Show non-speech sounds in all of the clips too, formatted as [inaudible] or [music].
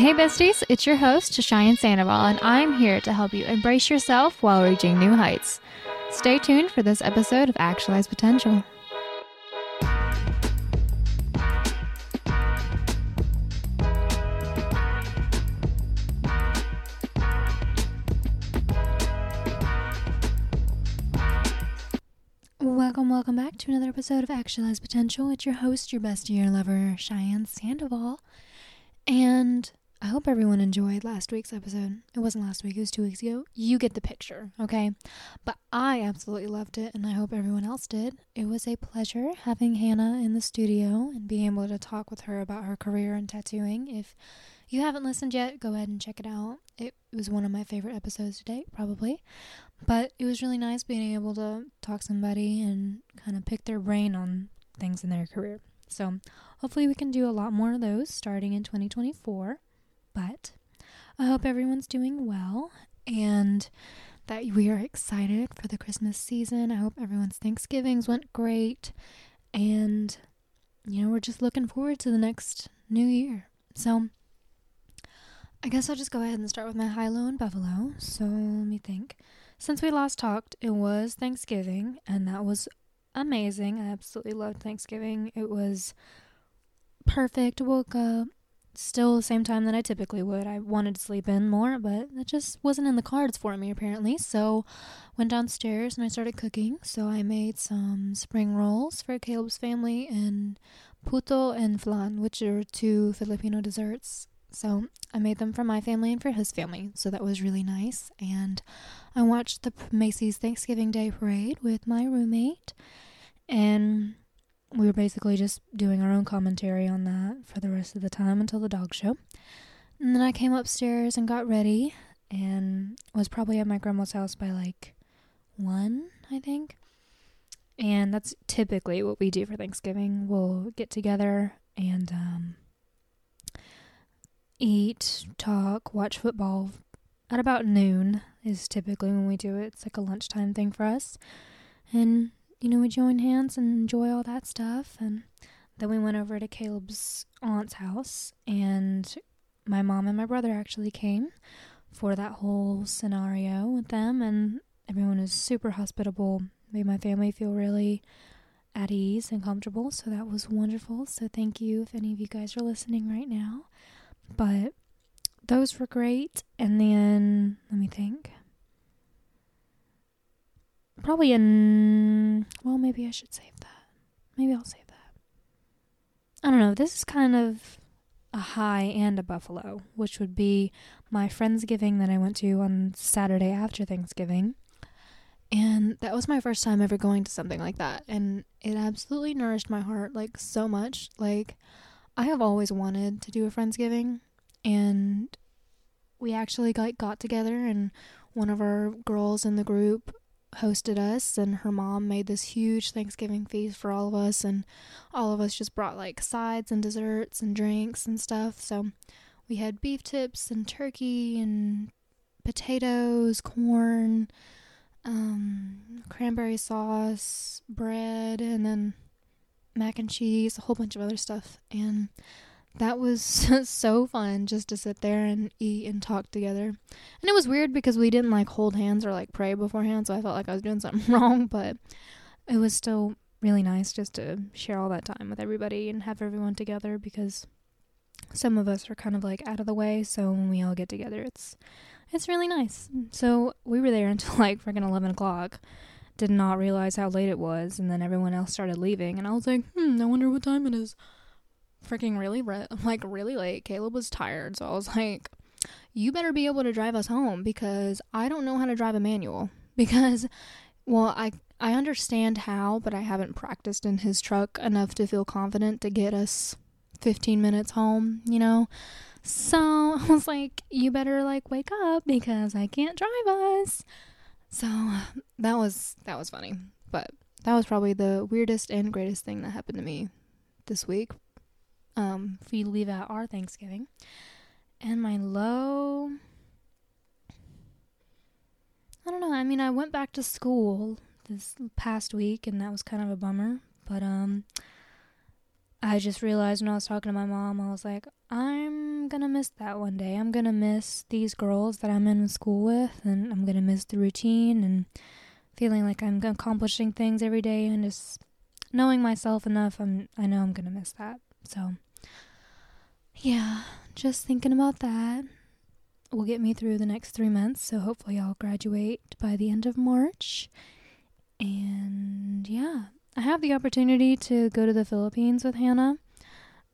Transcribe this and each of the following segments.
Hey besties, it's your host, Cheyenne Sandoval, and I'm here to help you embrace yourself while reaching new heights. Stay tuned for this episode of Actualized Potential. Welcome, welcome back to another episode of Actualized Potential. It's your host, your bestie, your lover, Cheyenne Sandoval. And I hope everyone enjoyed last week's episode. It wasn't last week, it was two weeks ago. You get the picture, okay? But I absolutely loved it, and I hope everyone else did. It was a pleasure having Hannah in the studio and being able to talk with her about her career in tattooing. If you haven't listened yet, go ahead and check it out. It was one of my favorite episodes to date, probably. But it was really nice being able to talk to somebody and kind of pick their brain on things in their career. So hopefully we can do a lot more of those starting in 2024. But I hope everyone's doing well and that we are excited for the Christmas season. I hope everyone's Thanksgivings went great. And, you know, we're just looking forward to the next new year. So, I guess I'll just go ahead and start with my high, low, and buffalo. So, let me think. Since we last talked, it was Thanksgiving, and that was amazing. I absolutely loved Thanksgiving. It was perfect. Woke up, still the same time that I typically would. I wanted to sleep in more, but it just wasn't in the cards for me apparently. So went downstairs and I started cooking. So I made some spring rolls for Caleb's family and puto and flan, which are two Filipino desserts. So I made them for my family and for his family. So that was really nice. And I watched the Macy's Thanksgiving Day parade with my roommate and we were basically just doing our own commentary on that for the rest of the time until the dog show. And then I came upstairs and got ready and was probably at my grandma's house by like one, I think. And that's typically what we do for Thanksgiving. We'll get together and um, eat, talk, watch football. At about noon is typically when we do it. It's like a lunchtime thing for us. And you know, we joined hands and enjoy all that stuff. And then we went over to Caleb's aunt's house, and my mom and my brother actually came for that whole scenario with them, and everyone was super hospitable, made my family feel really at ease and comfortable. So that was wonderful. So thank you if any of you guys are listening right now. But those were great. And then let me think probably in well maybe i should save that. Maybe i'll save that. I don't know. This is kind of a high and a buffalo which would be my friendsgiving that i went to on saturday after thanksgiving. And that was my first time ever going to something like that. And it absolutely nourished my heart like so much. Like i have always wanted to do a friendsgiving. And we actually like got together and one of our girls in the group hosted us and her mom made this huge Thanksgiving feast for all of us and all of us just brought like sides and desserts and drinks and stuff. So we had beef tips and turkey and potatoes, corn, um, cranberry sauce, bread, and then mac and cheese, a whole bunch of other stuff. And that was [laughs] so fun just to sit there and eat and talk together. And it was weird because we didn't like hold hands or like pray beforehand, so I felt like I was doing [laughs] something wrong, but it was still really nice just to share all that time with everybody and have everyone together because some of us are kind of like out of the way, so when we all get together, it's it's really nice. So we were there [laughs] until like freaking eleven o'clock. Did not realize how late it was, and then everyone else started leaving, and I was like, hmm, I wonder what time it is freaking really re- [laughs] like really late. Caleb was tired, so I was like, "You better be able to drive us home because I don't know how to drive a manual." [laughs] Because, well, I I understand how, but I haven't practiced in his truck enough to feel confident to get us 15 minutes home. You know. So [laughs] I was like, "You better like wake up because I can't drive us." So that was that was funny, but that was probably the weirdest and greatest thing that happened to me this week um, if we leave out our Thanksgiving. And my low. I don't know. I mean, I went back to school this past week, and that was kind of a bummer. But um, I just realized when I was talking to my mom, I was like, I'm gonna miss that one day. I'm gonna miss these girls that I'm in school with, and I'm gonna miss the routine and feeling like I'm accomplishing things every day and just knowing myself enough. I'm I know I'm gonna miss that. So, yeah, just thinking about that will get me through the next three months. So hopefully, I'll graduate by the end of March. And yeah, I have the opportunity to go to the Philippines with Hannah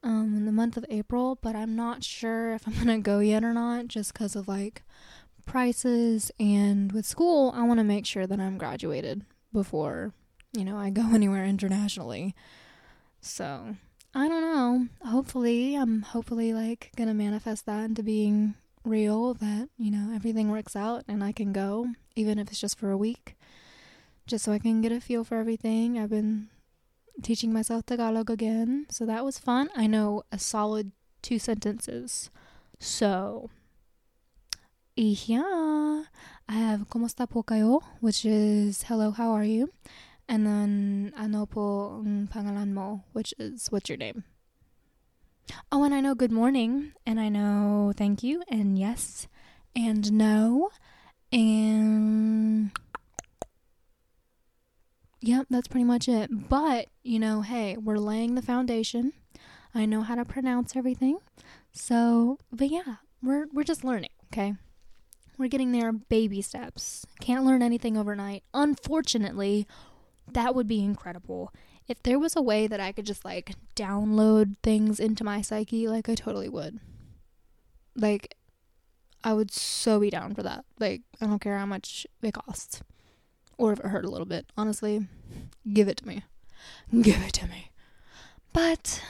um, in the month of April, but I'm not sure if I'm [laughs] gonna go yet or not, just because of like prices. And with school, I want to make sure that I'm graduated before you know I go [laughs] anywhere internationally. So I don't know. Hopefully, I'm hopefully like gonna manifest that into being real. That you know everything works out and I can go, even if it's just for a week just so I can get a feel for everything. I've been teaching myself Tagalog again, so that was fun. I know a solid two sentences. So, yeah, I have "Kumusta po kayo," which is "Hello, how are you?" And then "Ano po ang mm, pangalan mo," which is "What's your name?" Oh, and I know "Good morning," and I know "Thank you," and "Yes," and "No," and Yep, that's pretty much it. But, you know, hey, we're laying the foundation. I know how to pronounce everything. So, but yeah, we're we're just learning, okay? We're getting there baby steps. Can't learn anything overnight. Unfortunately, that would be incredible. If there was a way that I could just like download things into my psyche, like I totally would. Like I would so be down for that. Like I don't care how much it costs or if it hurt a little bit. Honestly, give it to me. Give it to me. But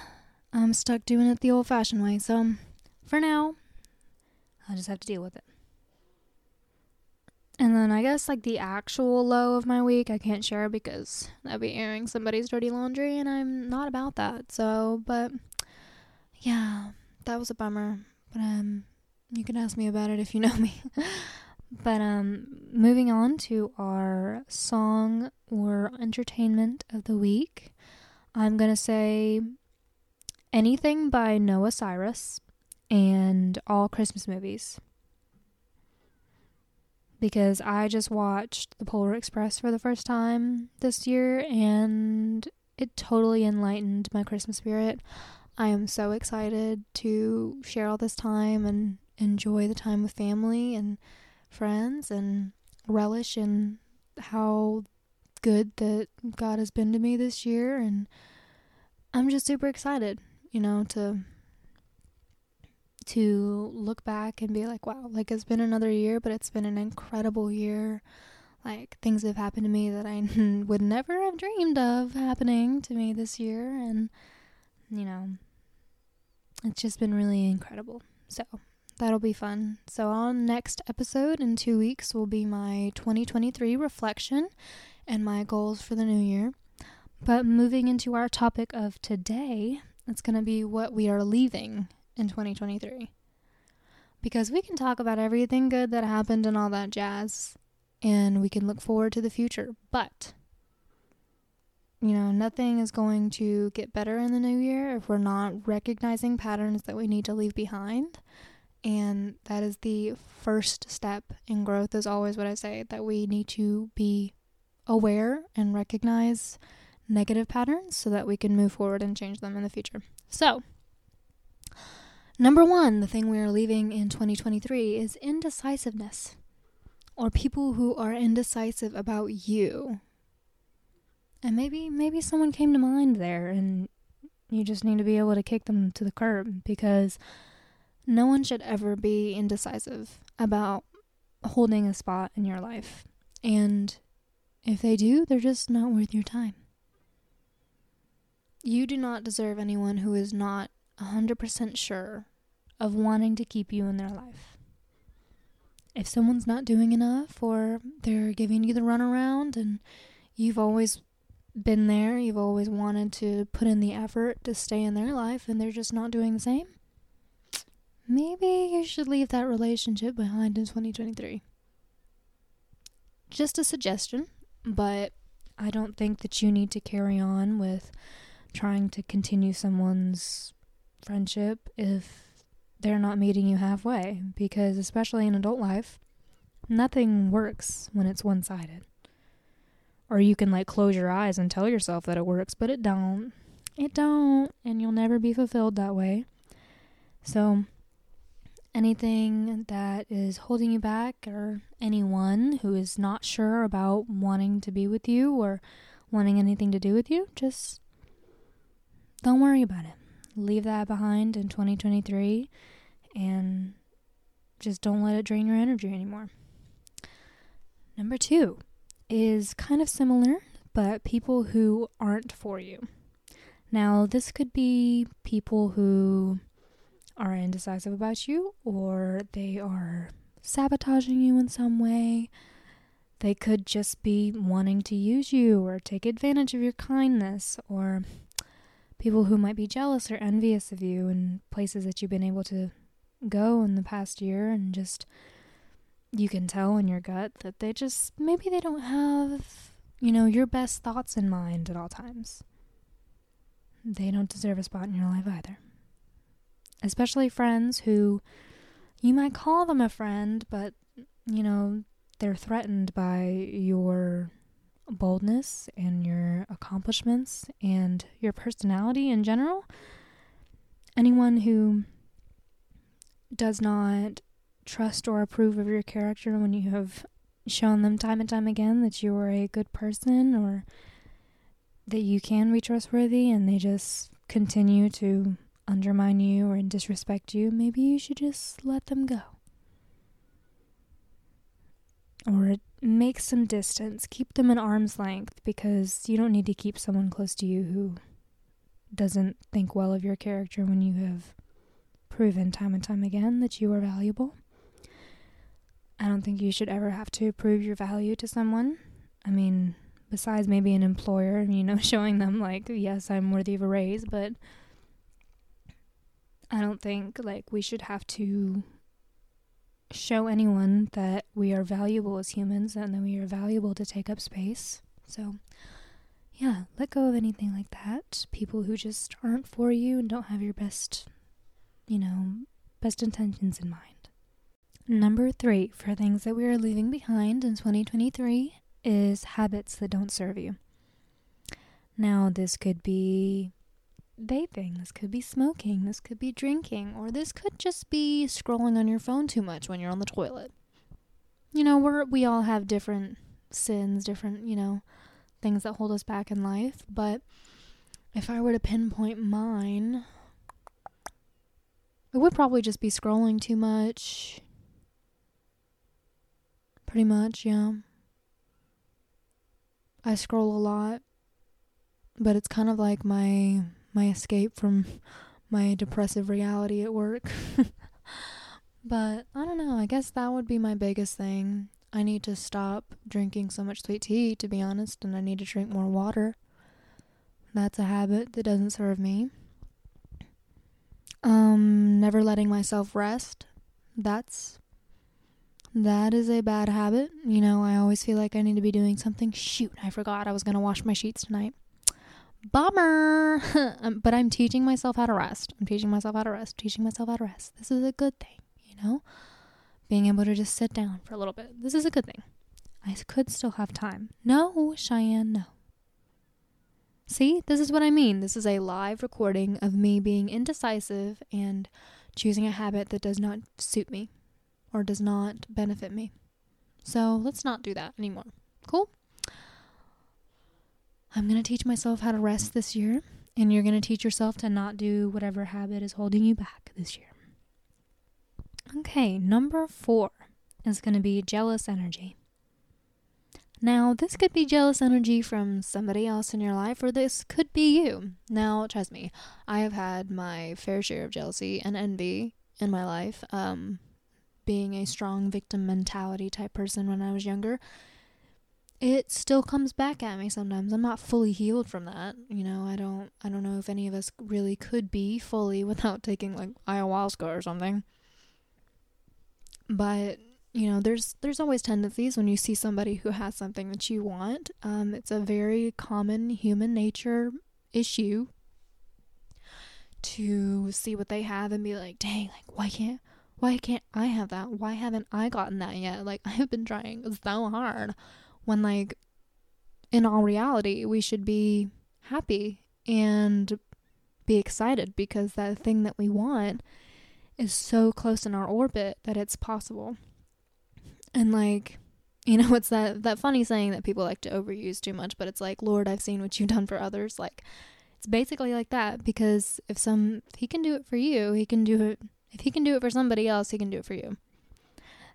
I'm stuck doing it the old fashioned way, so for now, I'll just have to deal with it. And then I guess like the actual low of my week I can't share because I'd be airing somebody's dirty laundry and I'm not about that. So, but yeah, that was a bummer. But um you can ask me about it if you [laughs] know me. But um, moving on to our song or entertainment of the week, I'm gonna say anything by Noah Cyrus and all Christmas movies because I just watched The Polar Express for the first time this year and it totally enlightened my Christmas spirit. I am so excited to share all this time and enjoy the time with family and friends and relish in how good that God has been to me this year and I'm just super excited, you know, to to look back and be like, wow, like it's been another year, but it's been an incredible year. Like things have happened to me that I [laughs] would never have dreamed of happening to me this year and you know, it's just been really incredible. So, That'll be fun. So, on next episode in two weeks will be my 2023 reflection and my goals for the new year. But moving into our topic of today, it's going to be what we are leaving in 2023. Because we can talk about everything good that happened and all that jazz, and we can look forward to the future. But, you know, nothing is going to get better in the new year if we're not recognizing patterns that we need to leave behind and that is the first step in growth, is always what I say that we need to be aware and recognize negative patterns so that we can move forward and change them in the future. So, number one, the thing we are leaving in 2023 is indecisiveness, or people who are indecisive about you. And maybe maybe someone came to mind there and you just need to be able to kick them to the curb because no one should ever be indecisive about holding a spot in your life. And if they do, they're just not worth your time. You do not deserve anyone who is not 100% sure of wanting to keep you in their life. If someone's not doing enough or they're giving you the runaround and you've always been there, you've always wanted to put in the effort to stay in their life and they're just not doing the same, maybe you should leave that relationship behind in 2023. Just a suggestion, but I don't think that you need to carry on with trying to continue someone's friendship if they're not meeting you halfway because especially in adult life nothing works when it's one-sided. Or you can like close your eyes and tell yourself that it works but it don't. It don't and you'll never be fulfilled that way. So anything that is holding you back or anyone who is not sure about wanting to be with you or wanting anything to do with you just don't worry about it leave that behind in 2023 and just don't let it drain your energy anymore. Number two is kind of similar, but people who aren't for you. Now, this could be people who are indecisive about you, or they are sabotaging you in some way. They could just be wanting to use you or take advantage of your kindness, or people who might be jealous or envious of you in places that you've been able to go in the past year and just you can tell in your gut that they just maybe they don't have you know your best thoughts in mind at all times. They don't deserve a spot in your life either. Especially friends who you might call them a friend but you know they're threatened by your boldness and your accomplishments and your personality in general. Anyone who does not trust or approve of your character when you have shown them time and time again that you are a good person or that you can be trustworthy and they just continue to undermine you or disrespect you, maybe you should just let them go. Or make some distance, keep them at arm's length because you don't need to keep someone close to you who doesn't think well of your character when you have proven time and time again that you are valuable. I don't think you should ever have to prove your value to someone. I mean, besides maybe an employer, you know, [laughs] showing them like, yes, I'm worthy of a raise, but I don't think like we should have to show anyone that we are valuable as humans and that we are valuable to take up space. So, yeah, let go of anything like that. People who just aren't for you and don't have your best, you know, best intentions in mind. Number three, for things that we are leaving behind in 2023, is habits that don't serve you. Now, this could be vaping, this could be smoking, this could be drinking, or this could just be scrolling on your phone too much when you're on the toilet. You know, we're we all have different sins, different, you know, things that hold us back in life, but if I were to pinpoint mine, it would probably just be scrolling too much. Pretty much, yeah. I scroll a lot, but it's kind of like my my escape from my depressive reality at work. [laughs] but I don't know, I guess that would be my biggest thing. I need to stop drinking so much sweet tea, to be honest, and I need to drink more water. That's a habit that doesn't serve me. Um, never letting myself rest. That's that is a bad habit. You know, I always feel like I need to be doing something. Shoot, I forgot I was going to wash my sheets tonight. Bummer. [laughs] Um, but I'm teaching myself how to rest. I'm teaching myself how to rest, teaching myself how to rest. This is a good thing, you know? Being able to just sit down for a little bit. This is a good thing. I could still have time. No, Cheyenne, no. See, this is what I mean. This is a live recording of me being indecisive and choosing a habit that does not suit me or does not benefit me. So let's not do that anymore. Cool? I'm going to teach myself how to rest this year, and you're going to teach yourself to not do whatever habit is holding you back this year. Okay, number four is going to be jealous energy. Now, this could be jealous energy from somebody else in your life, or this could be you. Now, trust me, I have had my fair share of jealousy and envy in my life. Um, being a strong victim mentality type person when I was younger, it still comes back at me sometimes. I'm not fully healed from that. You know, I don't I don't know if any of us really could be fully [laughs] without taking like ayahuasca or something. But, you know, there's there's always tendencies when you see somebody who has something that you want. Um it's a very common human nature issue to see what they have and be like, dang, like, why can't, why can't I have that? Why haven't I gotten that yet? Like, [laughs] I have been trying so hard. When, like, in all reality, we should be happy and be excited because that thing that we want is so close in our orbit that it's possible. And, like, [laughs] you know, it's that, that funny saying that people like to overuse too much, but it's like, Lord, I've seen what you've done for others. Like, it's basically like that because if some if he can do it for you, he can do it if he can do it for somebody else, he can do it for you.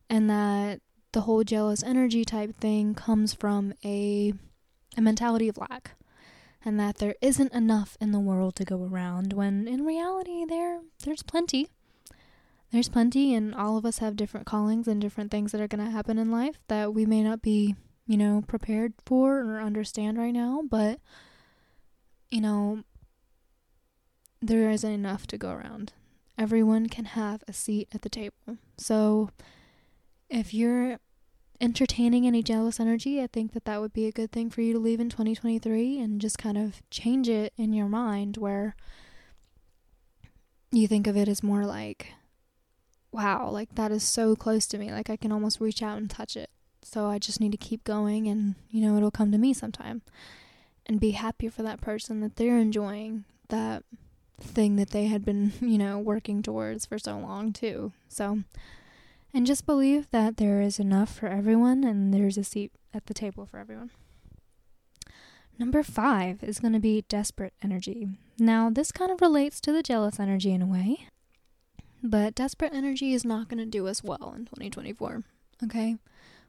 And that the whole jealous energy type thing comes from a a mentality of lack and that there isn't enough in the world to go around when in reality there there's plenty there's plenty and all of us have different callings and different things that are going to happen in life that we may not be you know prepared for or understand right now but you know, there isn't enough to go around. Everyone can have a seat at the table. So if you're entertaining any jealous energy, I think that that would be a good thing for you to leave in 2023 and just kind of change it in your mind where you think of it as more like, wow, like that is so close to me. Like I can almost reach out and touch it. So I just need to keep going and, you know, it'll come to me sometime and be happy for that person that they're enjoying that thing that they had been, you know, working towards for so long, too. So, and just believe that there is enough for everyone and there's a seat at the table for everyone. Number five is going to be desperate energy. Now, this kind of relates to the jealous energy in a way, but desperate energy is not going to do us well in 2024. Okay?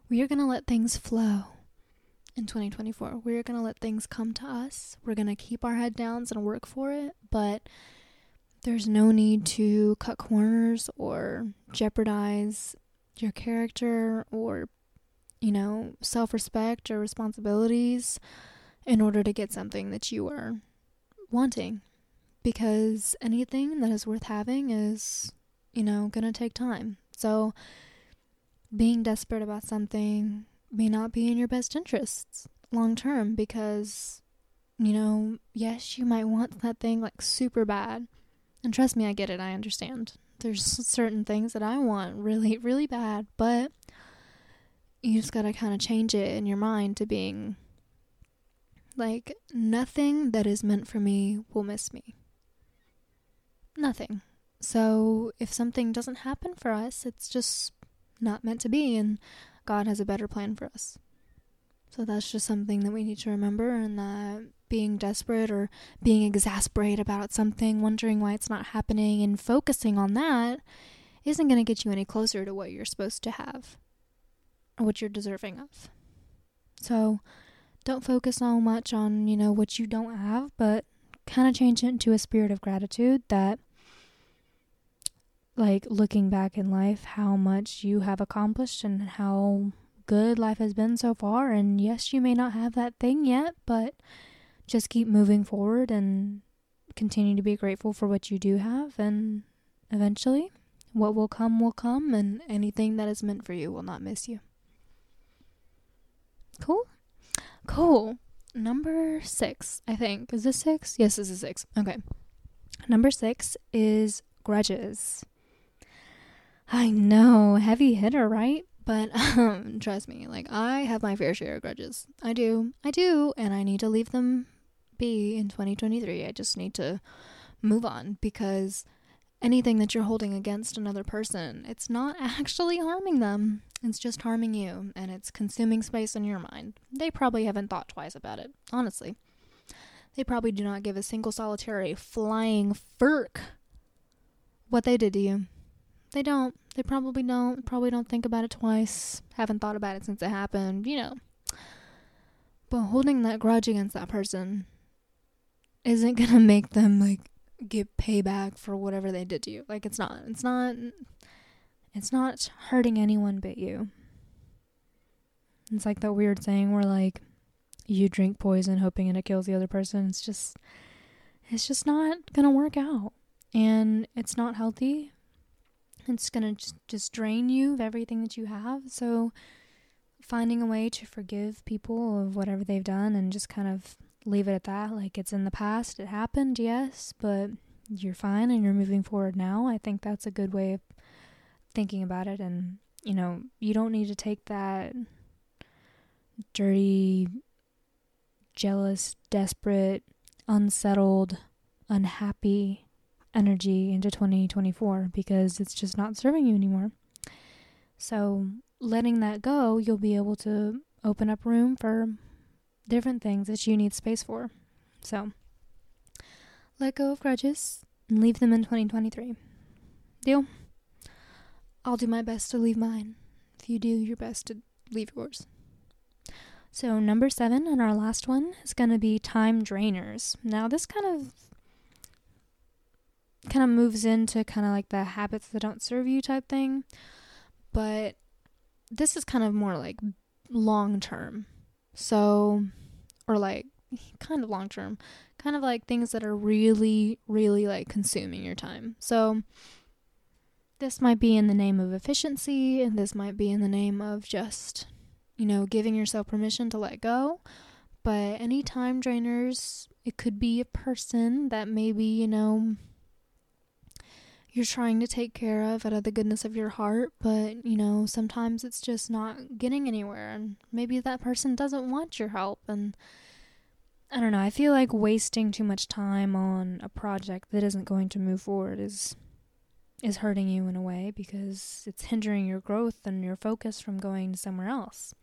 We are going to let things flow in 2024. We're going to let things come to us. We're going to keep our head down and work for it, but there's no need to cut corners or jeopardize your character or, you know, self respect or responsibilities in order to get something that you are wanting. Because anything that is worth having is, you know, to take time. So, being desperate about something may not be in your best interests long term because, you know, yes, you might want that thing like super bad. And trust me, I get it, I understand. There's certain things that I want really, really bad, but you just gotta kind of change it in your mind to being like, nothing that is meant for me will miss me. Nothing. So if something doesn't happen for us, it's just not meant to be. And God has a better plan for us. So that's just something that we need to remember, and that being desperate or being exasperated about something, wondering why it's not happening, and focusing on that isn't going to get you any closer to what you're supposed to have or what you're deserving of. So don't focus so much on, you know, what you don't have, but kind of change it into a spirit of gratitude that like looking back in life, how much you have accomplished and how good life has been so far. And yes, you may not have that thing yet, but just keep moving forward and continue to be grateful for what you do have. And eventually, what will come will come, and anything that is meant for you will not miss you. Cool? Cool. Number six, I think. Is this six? Yes, this is six. Okay. Number six is grudges. I know, heavy hitter, right? But [laughs] um, trust me, like I have my fair share of grudges. I do, I do, and I need to leave them be in 2023. I just need to move on because anything that you're holding against another person, it's not [laughs] actually harming them. It's just harming you, and it's consuming space in your mind. They probably haven't thought twice about it, honestly. They probably do not give a single solitary flying furk what they did to you. They don't. They probably don't. Probably don't think about it twice. Haven't thought about it since it happened, you know. But holding that grudge against that person isn't gonna make them like get payback for whatever they did to you. Like it's not. It's not. It's not hurting anyone but you. It's like that weird saying where like you drink poison hoping it kills the other person. It's just it's just not gonna work out. And it's not healthy it's going to just drain you of everything that you have. So, finding a way to forgive people of whatever they've done and just kind of leave it at that. Like it's in the past, it happened, yes, but you're fine and you're moving forward now. I think that's a good way of thinking about it. And, you know, you don't need to take that dirty, jealous, desperate, unsettled, unhappy energy into 2024 because it's just not serving you anymore. So, letting that go, you'll be able to open up room for different things that you need space for. So, let go of grudges and leave them in 2023. Deal? I'll do my best to leave mine if you do your best to leave yours. So, number seven, and our last one, is going to be time drainers. Now, this kind of kind of moves into kind of like the habits that don't serve you type thing, but this is kind of more like long term. So, or like [laughs] kind of long term, kind of like things that are really, really like consuming your time. So, this might be in the name of efficiency, and this might be in the name of just, you know, giving yourself permission to let go. But any time drainers, it could be a person that maybe, you know, you're trying to take care of out of the goodness of your heart, but you know, sometimes it's just not getting anywhere, and maybe that person doesn't want your help. And I don't know, I feel like wasting too much time on a project that isn't going to move forward is is hurting you in a way because it's hindering your growth and your focus from going somewhere else.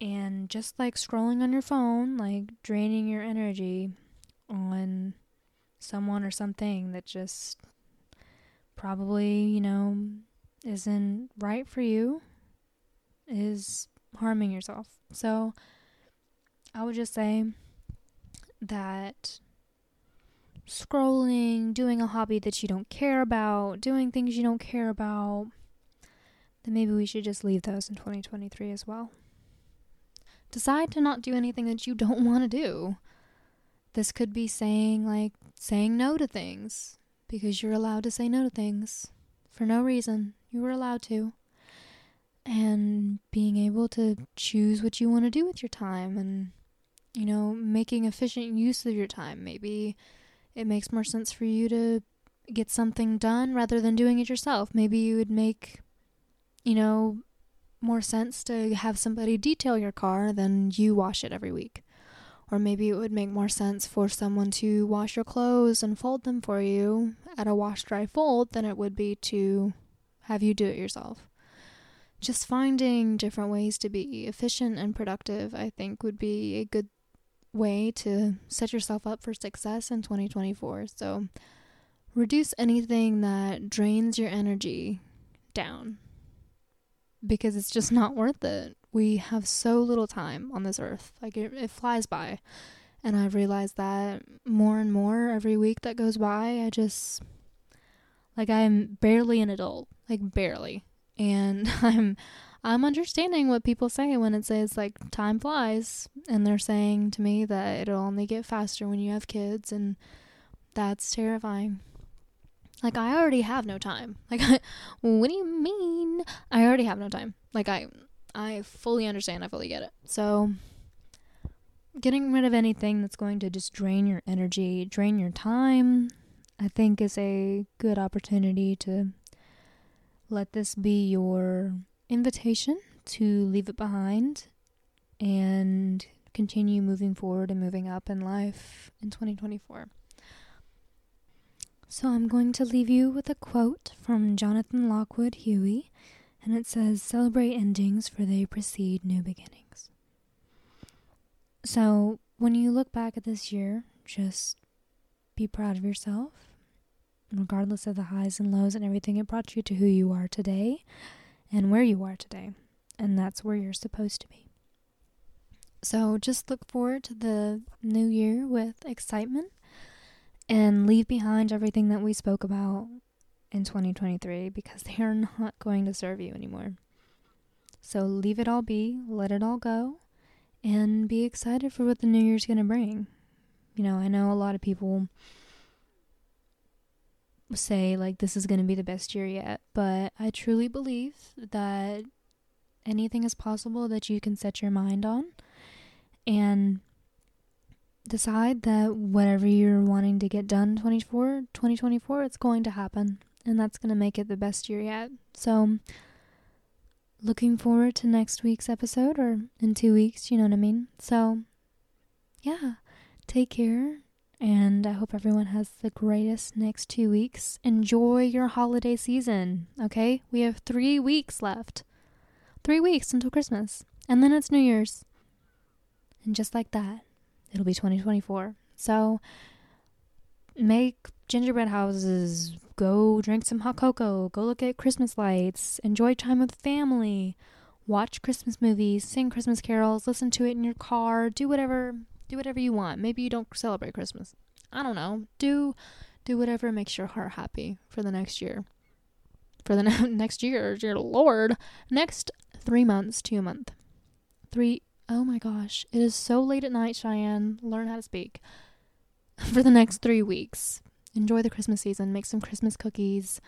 And just like scrolling on your phone, like draining your energy on someone or something that just probably, you know, isn't right for you is harming yourself. So I would just say that scrolling, doing a hobby that you don't care about, doing things you don't care about, then maybe we should just leave those in 2023 as well. Decide to not do anything that you don't [laughs] want to do. This could be saying, like, saying no to things because you're allowed to say no to things for no reason. You were allowed to. And being able to choose what you want to do with your time and, you know, making efficient use of your time. Maybe it makes more sense for you to get something done rather than doing it yourself. Maybe you would make, you know, more sense to have somebody detail your car than you wash it every week. Or maybe it would make more sense for someone to wash your clothes and fold them for you at a wash dry fold than it would be to have you do it yourself. Just finding different ways to be efficient and productive, I think, would be a good way to set yourself up for success in 2024. So, reduce anything that drains your energy down because it's just not worth it we have so little time on this earth. Like it, it flies by. And I've realized that more and more every week that goes by, I just like I'm barely an adult, like barely. And [laughs] I'm I'm understanding what people say when it says like time flies and they're saying to me that it'll only get faster when you have kids and that's terrifying. Like I already have no time. Like [laughs] what do you mean? I already have no time. Like I I fully understand. I fully get it. So, getting rid of anything that's going to just drain your energy, drain your time, I think is a good opportunity to let this be your invitation to leave it behind and continue moving forward and moving up in life in 2024. So, I'm going to leave you with a quote from Jonathan Lockwood Huie and it says, Celebrate endings, for they precede new beginnings. So, when you look back at this year, just be proud of yourself, regardless of the highs and lows and everything it brought you to who you are today and where you are today. And that's where you're supposed to be. So, just look forward to the new year with excitement and leave behind everything that we spoke about in 2023 because they are not going to serve you anymore. So leave it all be, let it all go, and be excited for what the new year's going to bring. You know, I know a lot of people say like this is going to be the best year yet, but I truly believe that anything is possible that you can set your mind on and decide that whatever you're wanting to get done 24 2024 it's going to happen and that's going to make it the best year yet. So looking forward to next week's episode or in 2 weeks you know what i mean? So yeah take care and i hope everyone has the greatest next 2 weeks. Enjoy your holiday season okay? We have 3 weeks left. 3 weeks until christmas and then it's new year's. And just like that it'll be 2024. So make gingerbread houses, go drink some hot cocoa, go look at Christmas lights, enjoy time with family, watch Christmas movies, sing Christmas carols, listen to it in your car, do whatever do whatever you want. Maybe you don't celebrate Christmas. I don't know. Do do whatever makes your heart happy for the next year. For the [laughs] next year, dear lord, next 3 months to a month. 3 Oh my gosh, it is so late at night, Cheyenne. Learn how to speak. [laughs] For the next three weeks, enjoy the Christmas season, make some Christmas cookies,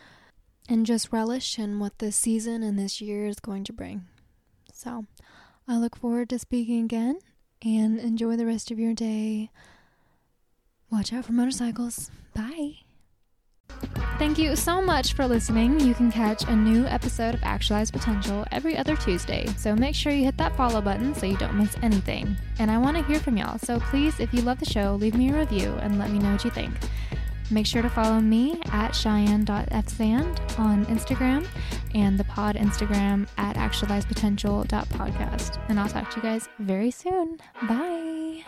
and just relish in what this season and this year is going to bring. So, I look forward to speaking again and enjoy the rest of your day. Watch out for motorcycles. Bye. Thank you so much for listening. You can catch a new episode of Actualized Potential every other Tuesday, so make sure you hit that follow button so you don't miss anything. And I want to hear from y'all, so please, if you love the show, leave me a review and let me know what you think. Make sure to follow me at cheyenne.fsand on Instagram and the pod Instagram at actualizedpotential.podcast. And I'll talk to you guys very soon. Bye.